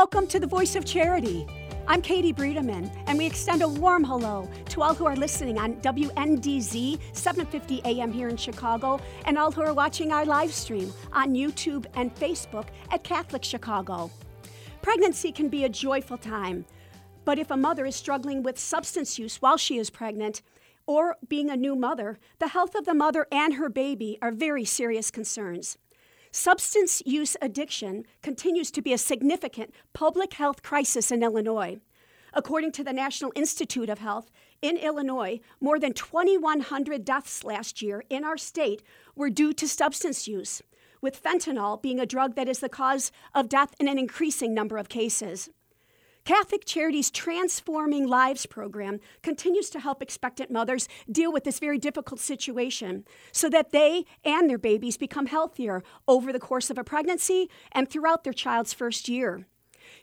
Welcome to the Voice of Charity. I'm Katie Breedeman, and we extend a warm hello to all who are listening on WNDZ 750 AM here in Chicago, and all who are watching our live stream on YouTube and Facebook at Catholic Chicago. Pregnancy can be a joyful time, but if a mother is struggling with substance use while she is pregnant, or being a new mother, the health of the mother and her baby are very serious concerns. Substance use addiction continues to be a significant public health crisis in Illinois. According to the National Institute of Health, in Illinois, more than 2,100 deaths last year in our state were due to substance use, with fentanyl being a drug that is the cause of death in an increasing number of cases. Catholic Charities Transforming Lives program continues to help expectant mothers deal with this very difficult situation so that they and their babies become healthier over the course of a pregnancy and throughout their child's first year.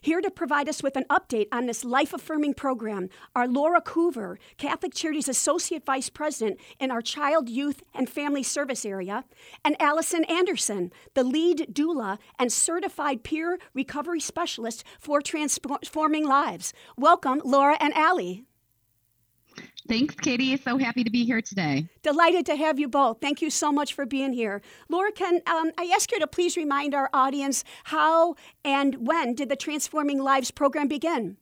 Here to provide us with an update on this life affirming program are Laura Coover, Catholic Charities Associate Vice President in our Child, Youth, and Family Service area, and Allison Anderson, the lead doula and certified peer recovery specialist for transforming lives. Welcome, Laura and Allie. Thanks, Katie. So happy to be here today. Delighted to have you both. Thank you so much for being here. Laura, can um, I ask you to please remind our audience how and when did the Transforming Lives program begin?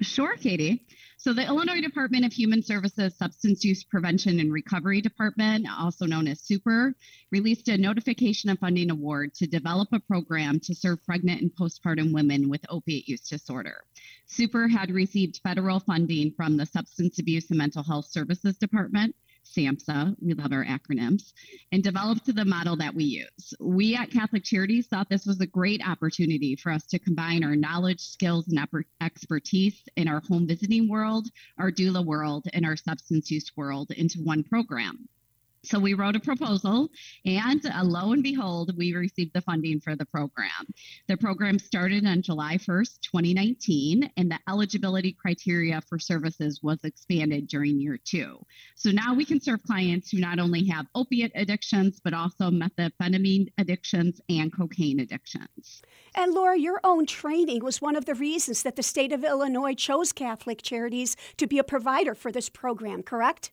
Sure, Katie. So, the Illinois Department of Human Services Substance Use Prevention and Recovery Department, also known as SUPR, released a notification of funding award to develop a program to serve pregnant and postpartum women with opiate use disorder. SUPR had received federal funding from the Substance Abuse and Mental Health Services Department SAMHSA, we love our acronyms, and developed the model that we use. We at Catholic Charities thought this was a great opportunity for us to combine our knowledge, skills, and expertise in our home visiting world, our doula world, and our substance use world into one program. So we wrote a proposal, and uh, lo and behold, we received the funding for the program. The program started on July 1st, 2019, and the eligibility criteria for services was expanded during year two. So now we can serve clients who not only have opiate addictions, but also methamphetamine addictions and cocaine addictions. And Laura, your own training was one of the reasons that the state of Illinois chose Catholic Charities to be a provider for this program, correct?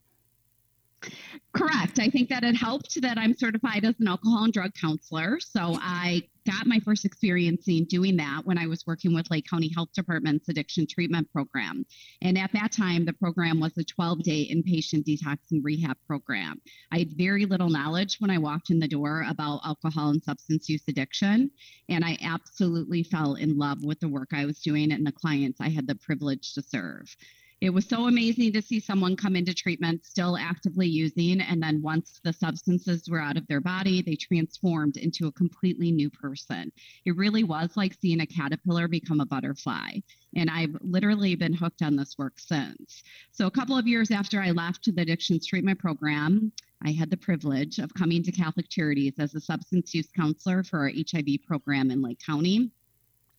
Correct. I think that it helped that I'm certified as an alcohol and drug counselor. So I got my first experience in doing that when I was working with Lake County Health Department's addiction treatment program. And at that time, the program was a 12 day inpatient detox and rehab program. I had very little knowledge when I walked in the door about alcohol and substance use addiction. And I absolutely fell in love with the work I was doing and the clients I had the privilege to serve it was so amazing to see someone come into treatment still actively using and then once the substances were out of their body they transformed into a completely new person it really was like seeing a caterpillar become a butterfly and i've literally been hooked on this work since so a couple of years after i left the addictions treatment program I had the privilege of coming to Catholic Charities as a substance use counselor for our HIV program in Lake County.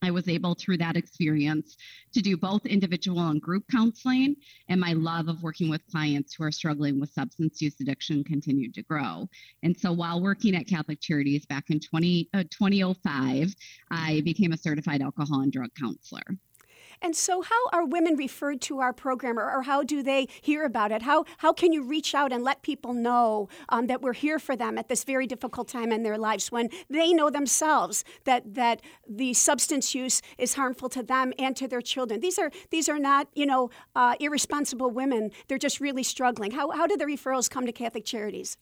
I was able through that experience to do both individual and group counseling, and my love of working with clients who are struggling with substance use addiction continued to grow. And so while working at Catholic Charities back in 20, uh, 2005, I became a certified alcohol and drug counselor. And so, how are women referred to our program, or, or how do they hear about it? How, how can you reach out and let people know um, that we're here for them at this very difficult time in their lives when they know themselves that, that the substance use is harmful to them and to their children? These are, these are not, you know, uh, irresponsible women. They're just really struggling. How, how do the referrals come to Catholic Charities?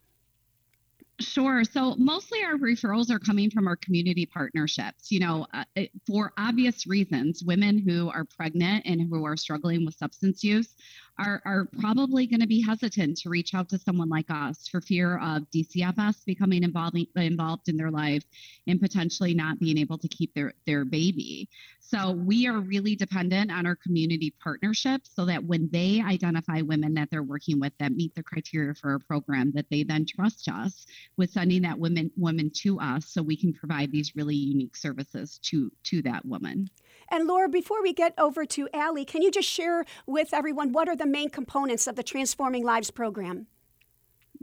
Sure. So mostly our referrals are coming from our community partnerships. You know, uh, for obvious reasons, women who are pregnant and who are struggling with substance use are, are probably going to be hesitant to reach out to someone like us for fear of DCFS becoming involved, involved in their life and potentially not being able to keep their, their baby. So we are really dependent on our community partnerships so that when they identify women that they're working with that meet the criteria for a program, that they then trust us with sending that women women to us so we can provide these really unique services to to that woman. And Laura, before we get over to Allie, can you just share with everyone what are the main components of the Transforming Lives program?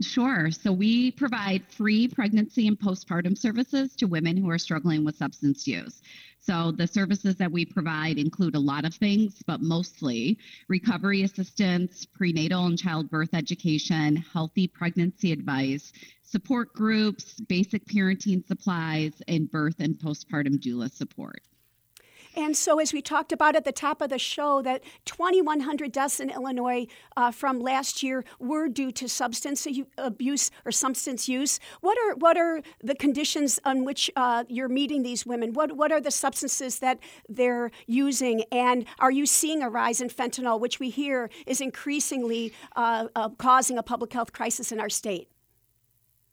Sure. So we provide free pregnancy and postpartum services to women who are struggling with substance use. So the services that we provide include a lot of things, but mostly recovery assistance, prenatal and childbirth education, healthy pregnancy advice, support groups, basic parenting supplies, and birth and postpartum doula support. And so, as we talked about at the top of the show, that 2,100 deaths in Illinois uh, from last year were due to substance abuse or substance use. What are what are the conditions on which uh, you're meeting these women? What what are the substances that they're using? And are you seeing a rise in fentanyl, which we hear is increasingly uh, uh causing a public health crisis in our state?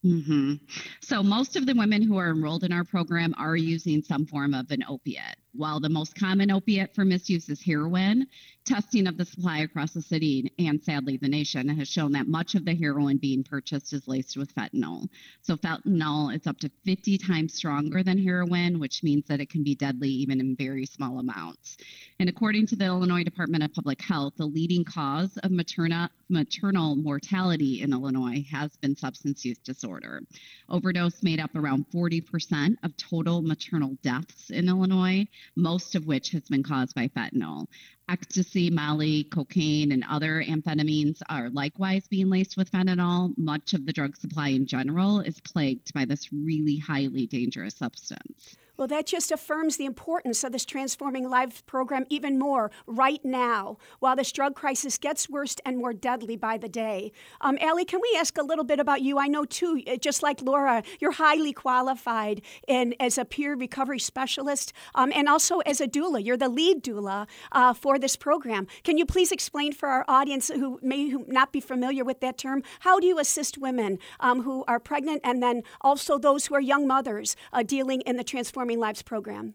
Mm-hmm. So, most of the women who are enrolled in our program are using some form of an opiate. While the most common opiate for misuse is heroin, testing of the supply across the city and sadly the nation has shown that much of the heroin being purchased is laced with fentanyl. So fentanyl is up to 50 times stronger than heroin, which means that it can be deadly even in very small amounts. And according to the Illinois Department of Public Health, the leading cause of materna, maternal mortality in Illinois has been substance use disorder. Overdose made up around 40% of total maternal deaths in Illinois most of which has been caused by fentanyl. Ecstasy, Molly, cocaine, and other amphetamines are likewise being laced with fentanyl. Much of the drug supply in general is plagued by this really highly dangerous substance. Well, that just affirms the importance of this Transforming Lives program even more right now, while this drug crisis gets worse and more deadly by the day. Um, Allie, can we ask a little bit about you? I know, too, uh, just like Laura, you're highly qualified in, as a peer recovery specialist um, and also as a doula. You're the lead doula uh, for this program. Can you please explain for our audience who may not be familiar with that term, how do you assist women um, who are pregnant and then also those who are young mothers uh, dealing in the Transforming Transforming Lives program?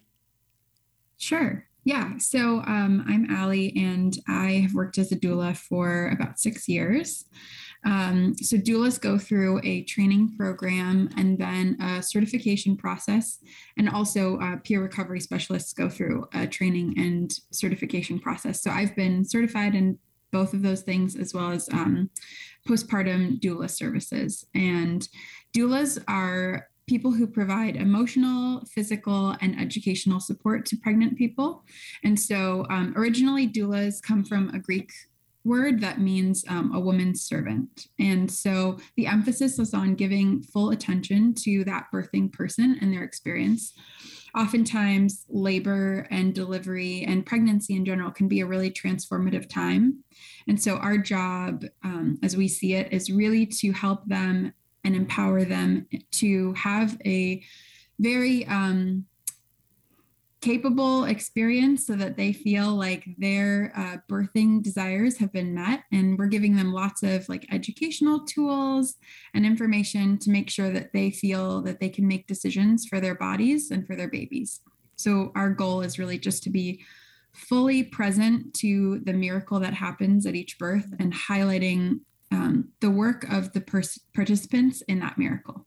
Sure. Yeah. So um, I'm Allie, and I have worked as a doula for about six years. Um, so doulas go through a training program and then a certification process, and also uh, peer recovery specialists go through a training and certification process. So I've been certified in both of those things, as well as um, postpartum doula services. And doulas are people who provide emotional, physical, and educational support to pregnant people. And so um, originally, doulas come from a Greek word that means um, a woman's servant. And so the emphasis is on giving full attention to that birthing person and their experience. Oftentimes, labor and delivery and pregnancy in general can be a really transformative time. And so, our job, um, as we see it, is really to help them and empower them to have a very um, capable experience so that they feel like their uh, birthing desires have been met. And we're giving them lots of like educational tools and information to make sure that they feel that they can make decisions for their bodies and for their babies. So our goal is really just to be fully present to the miracle that happens at each birth and highlighting um, the work of the pers- participants in that miracle.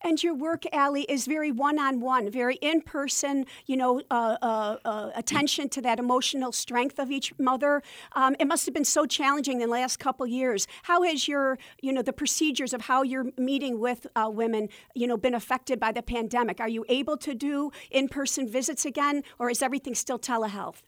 And your work, Allie, is very one-on-one, very in-person. You know, uh, uh, uh, attention to that emotional strength of each mother. Um, it must have been so challenging in the last couple years. How has your, you know, the procedures of how you're meeting with uh, women, you know, been affected by the pandemic? Are you able to do in-person visits again, or is everything still telehealth?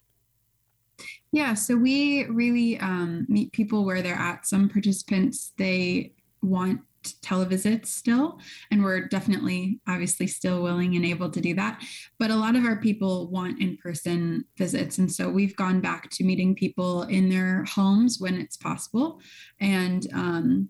Yeah, so we really um, meet people where they're at. Some participants, they want televisits still, and we're definitely, obviously, still willing and able to do that. But a lot of our people want in person visits. And so we've gone back to meeting people in their homes when it's possible. And um,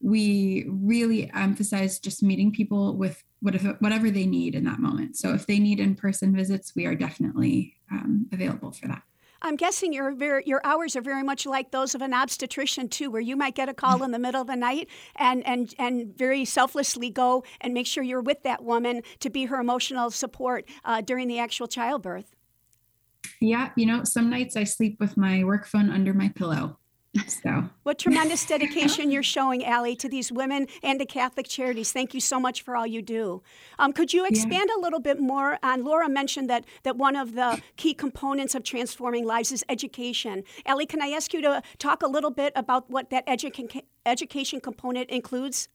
we really emphasize just meeting people with whatever they need in that moment. So if they need in-person visits, we are definitely um, available for that. I'm guessing your very, your hours are very much like those of an obstetrician too, where you might get a call in the middle of the night and and and very selflessly go and make sure you're with that woman to be her emotional support uh, during the actual childbirth. Yeah, you know, some nights I sleep with my work phone under my pillow. So, what tremendous dedication you're showing, Allie, to these women and to Catholic Charities. Thank you so much for all you do. Um, could you expand yeah. a little bit more on? Laura mentioned that that one of the key components of transforming lives is education. Allie, can I ask you to talk a little bit about what that educa- education component includes?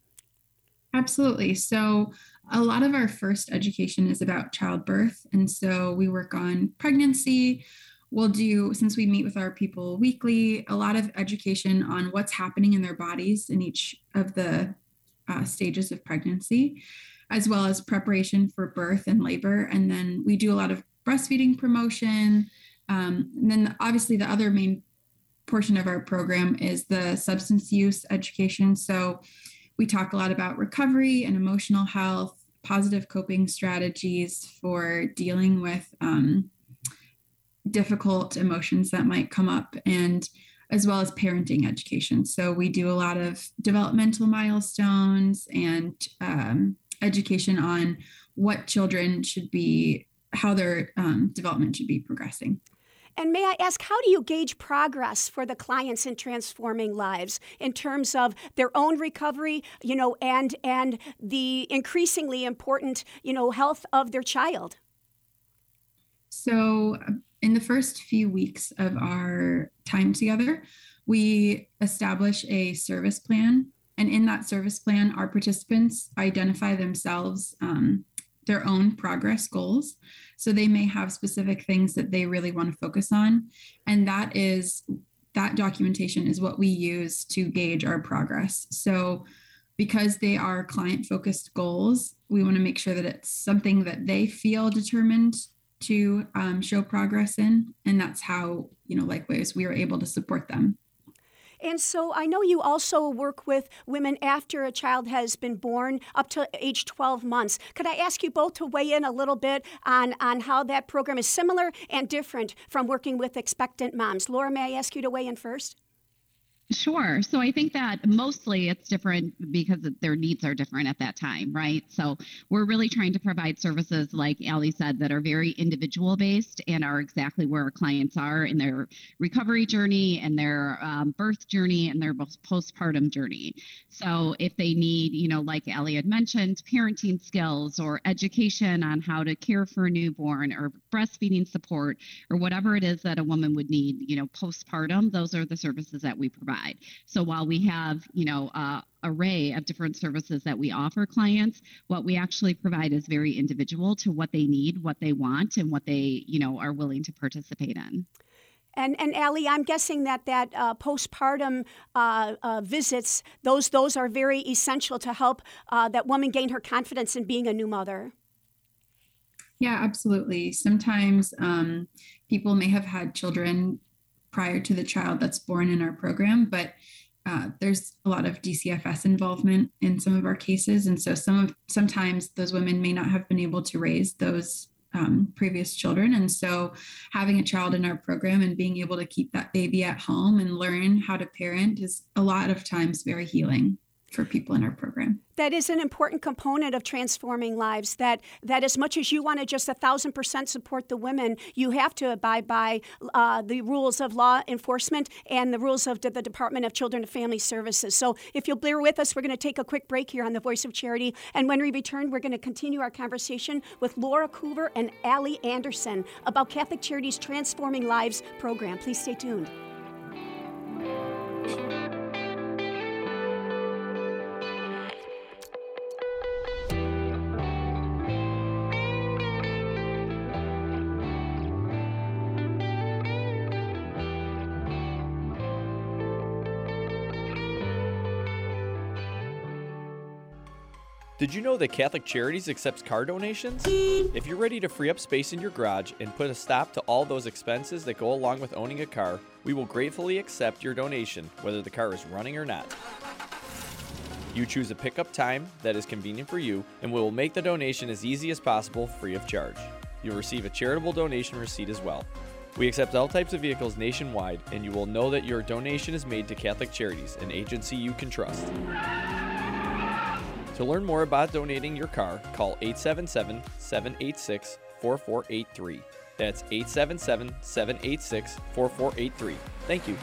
Absolutely. So, a lot of our first education is about childbirth, and so we work on pregnancy we'll do since we meet with our people weekly a lot of education on what's happening in their bodies in each of the uh, stages of pregnancy as well as preparation for birth and labor. And then we do a lot of breastfeeding promotion. Um, and then obviously the other main portion of our program is the substance use education. So we talk a lot about recovery and emotional health positive coping strategies for dealing with um, difficult emotions that might come up and as well as parenting education. So we do a lot of developmental milestones and um, education on what children should be, how their um, development should be progressing. And may I ask, how do you gauge progress for the clients in transforming lives in terms of their own recovery, you know, and and the increasingly important, you know, health of their child? So in the first few weeks of our time together, we establish a service plan. And in that service plan, our participants identify themselves, um, their own progress goals. So they may have specific things that they really want to focus on. And that is that documentation is what we use to gauge our progress. So because they are client focused goals, we want to make sure that it's something that they feel determined to um, show progress in and that's how you know likewise we are able to support them and so I know you also work with women after a child has been born up to age 12 months. Could I ask you both to weigh in a little bit on, on how that program is similar and different from working with expectant moms? Laura, may I ask you to weigh in first? Sure. So I think that mostly it's different because their needs are different at that time, right? So we're really trying to provide services, like Allie said, that are very individual based and are exactly where our clients are in their recovery journey and their um, birth journey and their postpartum journey. So if they need, you know, like Allie had mentioned, parenting skills or education on how to care for a newborn or breastfeeding support or whatever it is that a woman would need, you know, postpartum, those are the services that we provide provide. So while we have, you know, uh, array of different services that we offer clients, what we actually provide is very individual to what they need, what they want, and what they, you know, are willing to participate in. And and Allie, I'm guessing that that uh, postpartum uh, uh, visits, those those are very essential to help uh, that woman gain her confidence in being a new mother. Yeah, absolutely. Sometimes um, people may have had children prior to the child that's born in our program, but uh, there's a lot of DCFS involvement in some of our cases, and so some of sometimes those women may not have been able to raise those um, previous children, and so having a child in our program and being able to keep that baby at home and learn how to parent is a lot of times very healing for people in our program. That is an important component of transforming lives. That that as much as you want to just a thousand percent support the women, you have to abide by uh, the rules of law enforcement and the rules of the Department of Children and Family Services. So if you'll bear with us, we're going to take a quick break here on the Voice of Charity, and when we return, we're going to continue our conversation with Laura Coover and Allie Anderson about Catholic Charities Transforming Lives program. Please stay tuned. Did you know that Catholic Charities accepts car donations? If you're ready to free up space in your garage and put a stop to all those expenses that go along with owning a car, we will gratefully accept your donation, whether the car is running or not. You choose a pickup time that is convenient for you, and we will make the donation as easy as possible free of charge. You'll receive a charitable donation receipt as well. We accept all types of vehicles nationwide, and you will know that your donation is made to Catholic Charities, an agency you can trust. To learn more about donating your car, call 877 786 4483. That's 877 786 4483. Thank you.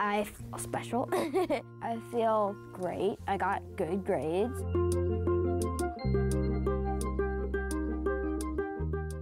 I feel special. I feel great. I got good grades.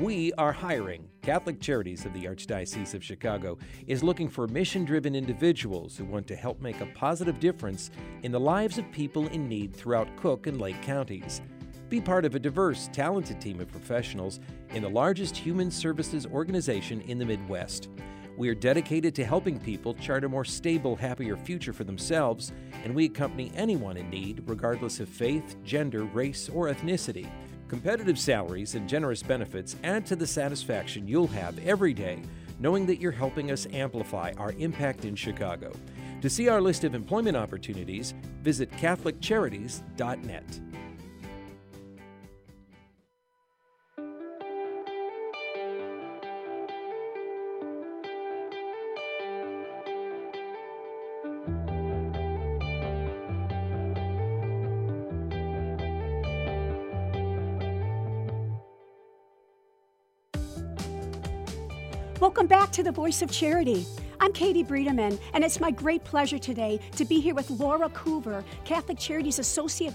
We are hiring. Catholic Charities of the Archdiocese of Chicago is looking for mission driven individuals who want to help make a positive difference in the lives of people in need throughout Cook and Lake counties. Be part of a diverse, talented team of professionals in the largest human services organization in the Midwest. We are dedicated to helping people chart a more stable, happier future for themselves, and we accompany anyone in need, regardless of faith, gender, race, or ethnicity. Competitive salaries and generous benefits add to the satisfaction you'll have every day knowing that you're helping us amplify our impact in Chicago. To see our list of employment opportunities, visit CatholicCharities.net. Welcome back to the Voice of Charity. I'm Katie Breedeman, and it's my great pleasure today to be here with Laura Coover, Catholic Charities Associate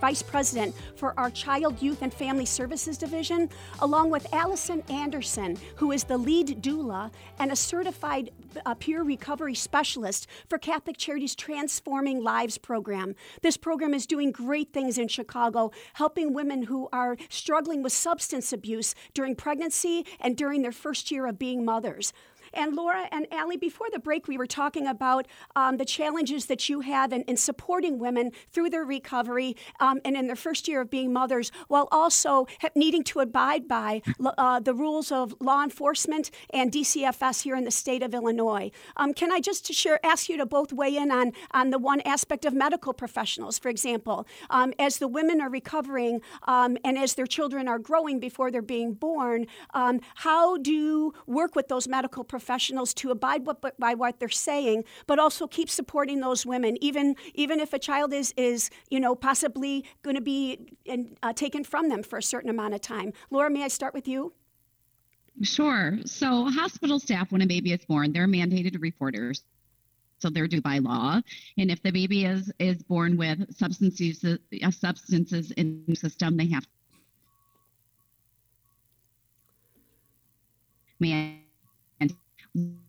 Vice President for our Child, Youth, and Family Services Division, along with Allison Anderson, who is the lead doula and a certified uh, peer recovery specialist for Catholic Charities Transforming Lives program. This program is doing great things in Chicago, helping women who are struggling with substance abuse during pregnancy and during their first year of being mothers. And Laura and Allie, before the break, we were talking about um, the challenges that you have in, in supporting women through their recovery um, and in their first year of being mothers, while also needing to abide by uh, the rules of law enforcement and DCFS here in the state of Illinois. Um, can I just share, ask you to both weigh in on, on the one aspect of medical professionals, for example, um, as the women are recovering um, and as their children are growing before they're being born, um, how do you work with those medical professionals? Professionals to abide by what they're saying, but also keep supporting those women, even even if a child is is you know possibly going to be in, uh, taken from them for a certain amount of time. Laura, may I start with you? Sure. So hospital staff, when a baby is born, they're mandated reporters so they're due by law. And if the baby is is born with substances uh, substances in the system, they have man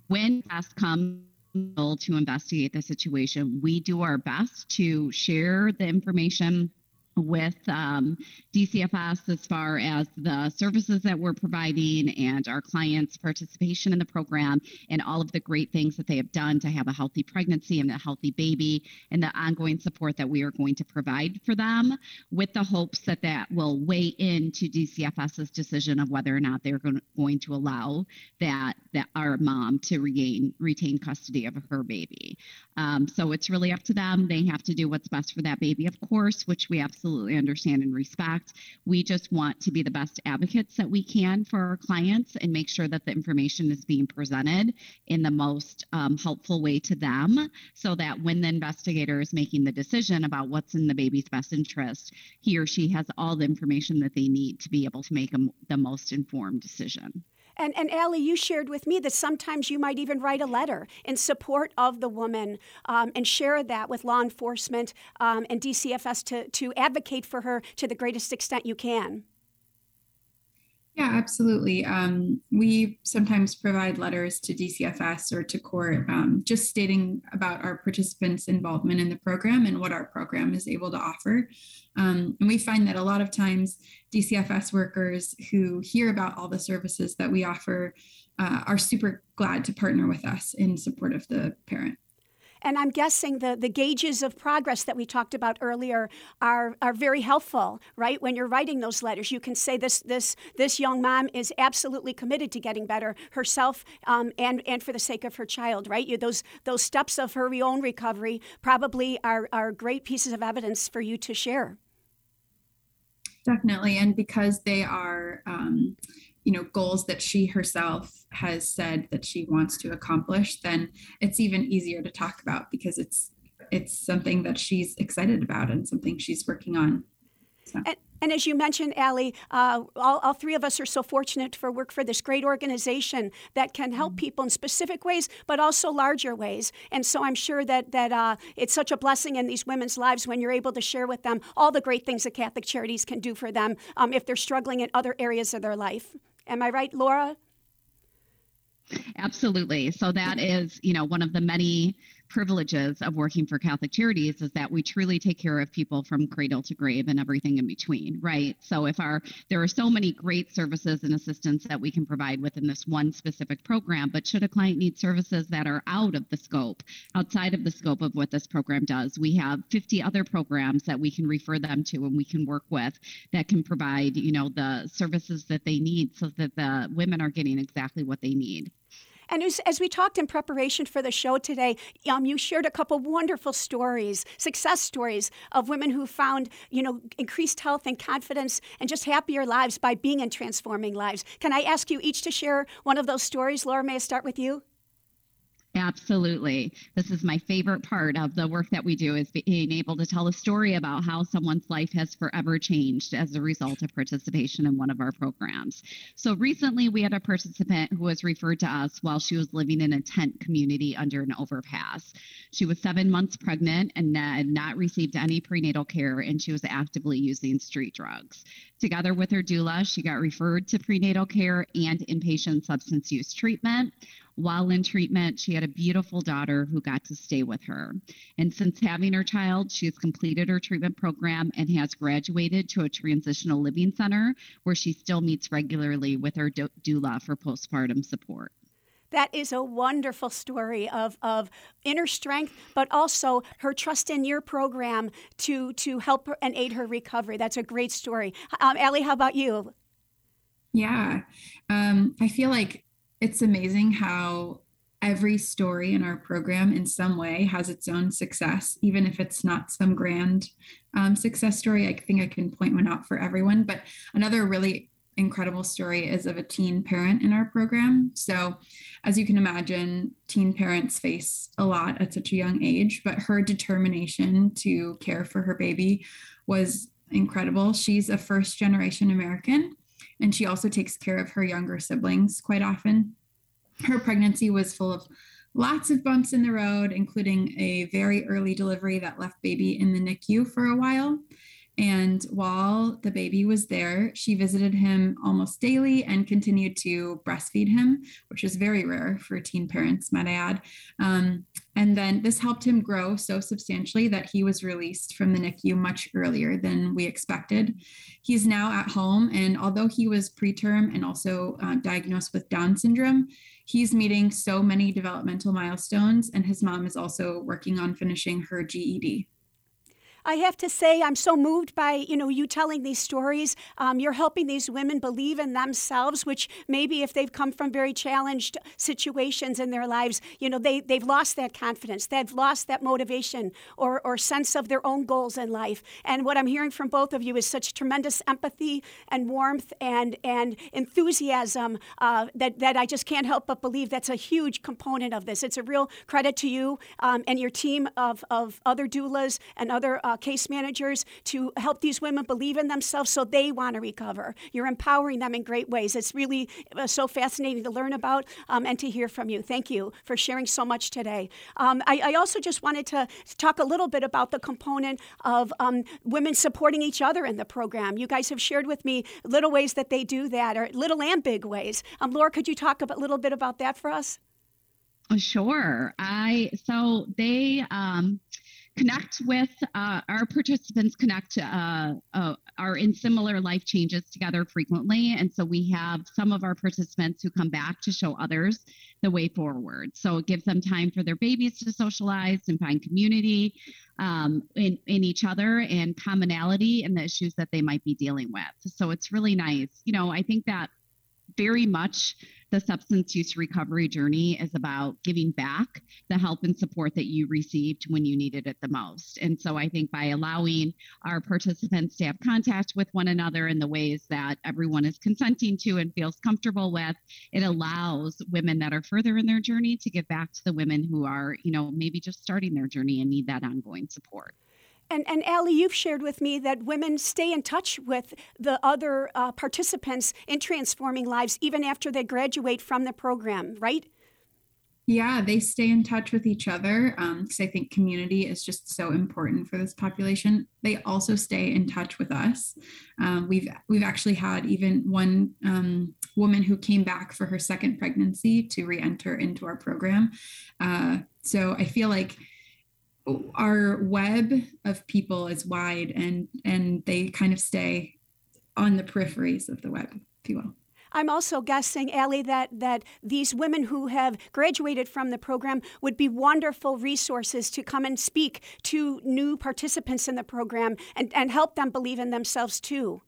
when tasks come to investigate the situation, we do our best to share the information with um, DCFS as far as the services that we're providing and our clients' participation in the program and all of the great things that they have done to have a healthy pregnancy and a healthy baby and the ongoing support that we are going to provide for them with the hopes that that will weigh into DCFS's decision of whether or not they're going to allow that that our mom to regain retain custody of her baby. Um, so it's really up to them. They have to do what's best for that baby, of course, which we absolutely absolutely understand and respect. We just want to be the best advocates that we can for our clients and make sure that the information is being presented in the most um, helpful way to them so that when the investigator is making the decision about what's in the baby's best interest, he or she has all the information that they need to be able to make a, the most informed decision. And, and Allie, you shared with me that sometimes you might even write a letter in support of the woman um, and share that with law enforcement um, and DCFS to, to advocate for her to the greatest extent you can. Yeah, absolutely. Um, we sometimes provide letters to DCFS or to court um, just stating about our participants' involvement in the program and what our program is able to offer. Um, and we find that a lot of times DCFS workers who hear about all the services that we offer uh, are super glad to partner with us in support of the parent. And I'm guessing the, the gauges of progress that we talked about earlier are, are very helpful, right? When you're writing those letters, you can say this this this young mom is absolutely committed to getting better herself um, and and for the sake of her child, right? You, those those steps of her own recovery probably are, are great pieces of evidence for you to share. Definitely, and because they are. Um, you know goals that she herself has said that she wants to accomplish then it's even easier to talk about because it's it's something that she's excited about and something she's working on so. and, and as you mentioned, Allie, uh, all, all, three of us are so fortunate to work for this great organization that can help mm-hmm. people in specific ways, but also larger ways. And so I'm sure that that uh, it's such a blessing in these women's lives when you're able to share with them all the great things that Catholic Charities can do for them um, if they're struggling in other areas of their life. Am I right, Laura? Absolutely. So that is, you know, one of the many privileges of working for Catholic Charities is that we truly take care of people from cradle to grave and everything in between, right? So if our there are so many great services and assistance that we can provide within this one specific program, but should a client need services that are out of the scope, outside of the scope of what this program does, we have 50 other programs that we can refer them to and we can work with that can provide, you know, the services that they need so that the women are getting exactly what they need. And as, as, we talked in preparation for the show today, um, you shared a couple wonderful stories, success stories of women who found, you know, increased health and confidence and just happier lives by being in transforming lives. Can I ask you each to share one of those stories? Laura, may I start with you? Absolutely. This is my favorite part of the work that we do is being able to tell a story about how someone's life has forever changed as a result of participation in one of our programs. So recently we had a participant who was referred to us while she was living in a tent community under an overpass. She was 7 months pregnant and had not received any prenatal care and she was actively using street drugs. Together with her doula, she got referred to prenatal care and inpatient substance use treatment. While in treatment, she had a beautiful daughter who got to stay with her. And since having her child, she has completed her treatment program and has graduated to a transitional living center where she still meets regularly with her doula for postpartum support. That is a wonderful story of, of inner strength, but also her trust in your program to, to help her and aid her recovery. That's a great story. Um, Allie, how about you? Yeah. Um, I feel like it's amazing how every story in our program in some way has its own success even if it's not some grand um, success story. I think i can point one out for everyone but another really incredible story is of a teen parent in our program. So as you can imagine teen parents face a lot at such a young age but her determination to care for her baby was incredible. She's a first generation american and she also takes care of her younger siblings quite often. Her pregnancy was full of lots of bumps in the road, including a very early delivery that left baby in the NICU for a while. And while the baby was there, she visited him almost daily and continued to breastfeed him, which is very rare for teen parents, might I add. Um, and then this helped him grow so substantially that he was released from the NICU much earlier than we expected. He's now at home, and although he was preterm and also uh, diagnosed with Down syndrome, he's meeting so many developmental milestones, and his mom is also working on finishing her GED. I have to say, I'm so moved by you know you telling these stories. Um, you're helping these women believe in themselves, which maybe if they've come from very challenged situations in their lives, you know they they've lost that confidence, they've lost that motivation or or sense of their own goals in life. And what I'm hearing from both of you is such tremendous empathy and warmth and and enthusiasm uh, that that I just can't help but believe that's a huge component of this. It's a real credit to you um, and your team of of other doulas and other uh, uh, case managers to help these women believe in themselves so they want to recover. You're empowering them in great ways. It's really uh, so fascinating to learn about um, and to hear from you. Thank you for sharing so much today. Um, I, I, also just wanted to talk a little bit about the component of um, women supporting each other in the program. You guys have shared with me little ways that they do that, or little and big ways. Um, Laura, could you talk a little bit about that for us? Sure. I so they um, connect with uh, our participants connect uh, uh, are in similar life changes together frequently. And so we have some of our participants who come back to show others the way forward. So it gives them time for their babies to socialize and find community um, in, in each other and commonality in the issues that they might be dealing with. So it's really nice. You know i think that very much the substance use recovery journey is about giving back the help and support that you received when you needed it the most. And so I think by allowing our participants to have contact with one another in the ways that everyone is consenting to and feels comfortable with, it allows women that are further in their journey to give back to the women who are, you know, maybe just starting their journey and need that ongoing support. And, and Allie, you've shared with me that women stay in touch with the other uh, participants in transforming lives even after they graduate from the program, right? Yeah, they stay in touch with each other because um, I think community is just so important for this population. They also stay in touch with us. Um, we've we've actually had even one um, woman who came back for her second pregnancy to re-enter into our program. Uh, so I feel like our web of people is wide and and they kind of stay on the peripheries of the web, if you will. I'm also guessing, Allie, that, that these women who have graduated from the program would be wonderful resources to come and speak to new participants in the program and, and help them believe in themselves too.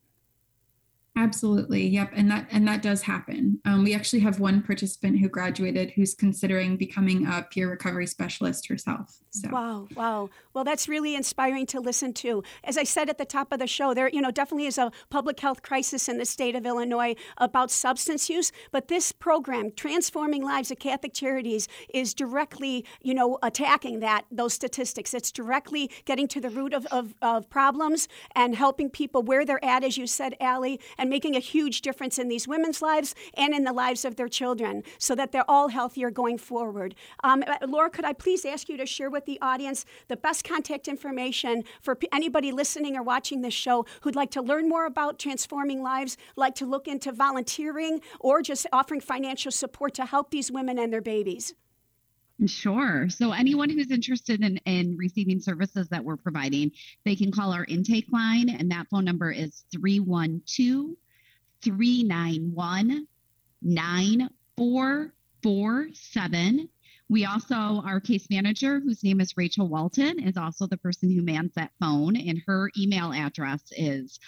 Absolutely. Yep. And that and that does happen. Um, we actually have one participant who graduated who's considering becoming a peer recovery specialist herself. So. Wow. Wow. Well, that's really inspiring to listen to. As I said at the top of the show, there, you know, definitely is a public health crisis in the state of Illinois about substance use, but this program, Transforming Lives at Catholic Charities, is directly, you know, attacking that, those statistics. It's directly getting to the root of, of, of problems and helping people where they're at, as you said, Allie, and and making a huge difference in these women's lives and in the lives of their children so that they're all healthier going forward. Um, uh, Laura, could I please ask you to share with the audience the best contact information for anybody listening or watching this show who'd like to learn more about transforming lives, like to look into volunteering, or just offering financial support to help these women and their babies? Sure. So anyone who's interested in, in receiving services that we're providing, they can call our intake line, and that phone number is 312 391 9447. We also, our case manager, whose name is Rachel Walton, is also the person who mans that phone, and her email address is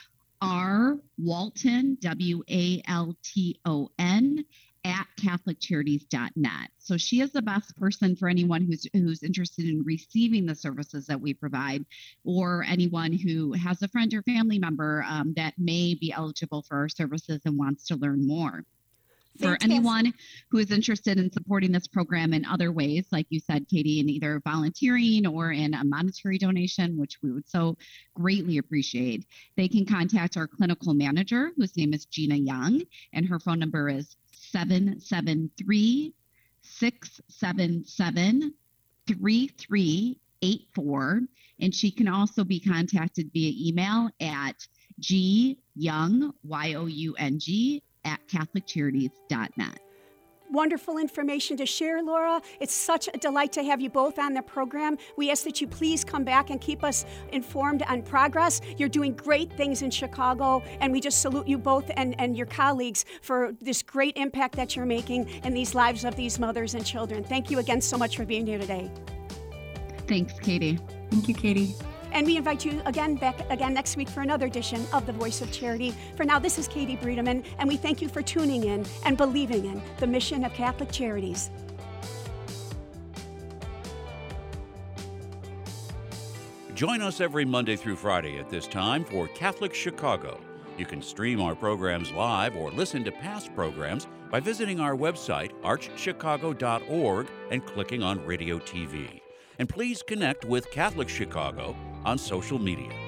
R Walton, W A L T O N, at catholiccharities.net. So she is the best person for anyone who's who's interested in receiving the services that we provide, or anyone who has a friend or family member um, that may be eligible for our services and wants to learn more. For anyone who is interested in supporting this program in other ways, like you said, Katie, in either volunteering or in a monetary donation, which we would so greatly appreciate, they can contact our clinical manager, whose name is Gina Young, and her phone number is 773 677 3384. And she can also be contacted via email at gyoung, Y O U N G, at CatholicCharities.net wonderful information to share, Laura. It's such a delight to have you both on the program. We ask that you please come back and keep us informed on progress. You're doing great things in Chicago, and we just salute you both and, and your colleagues for this great impact that you're making in these lives of these mothers and children. Thank you again so much for being here today. Thanks, Katie. Thank you, Katie. And we invite you again back again next week for another edition of The Voice of Charity. For now, this is Katie Breedeman, and we thank you for tuning in and believing in the mission of Catholic Charities. Join us every Monday through Friday at this time for Catholic Chicago. You can stream our programs live or listen to past programs by visiting our website, archchicago.org, and clicking on Radio TV. And please connect with Catholic Chicago on social media.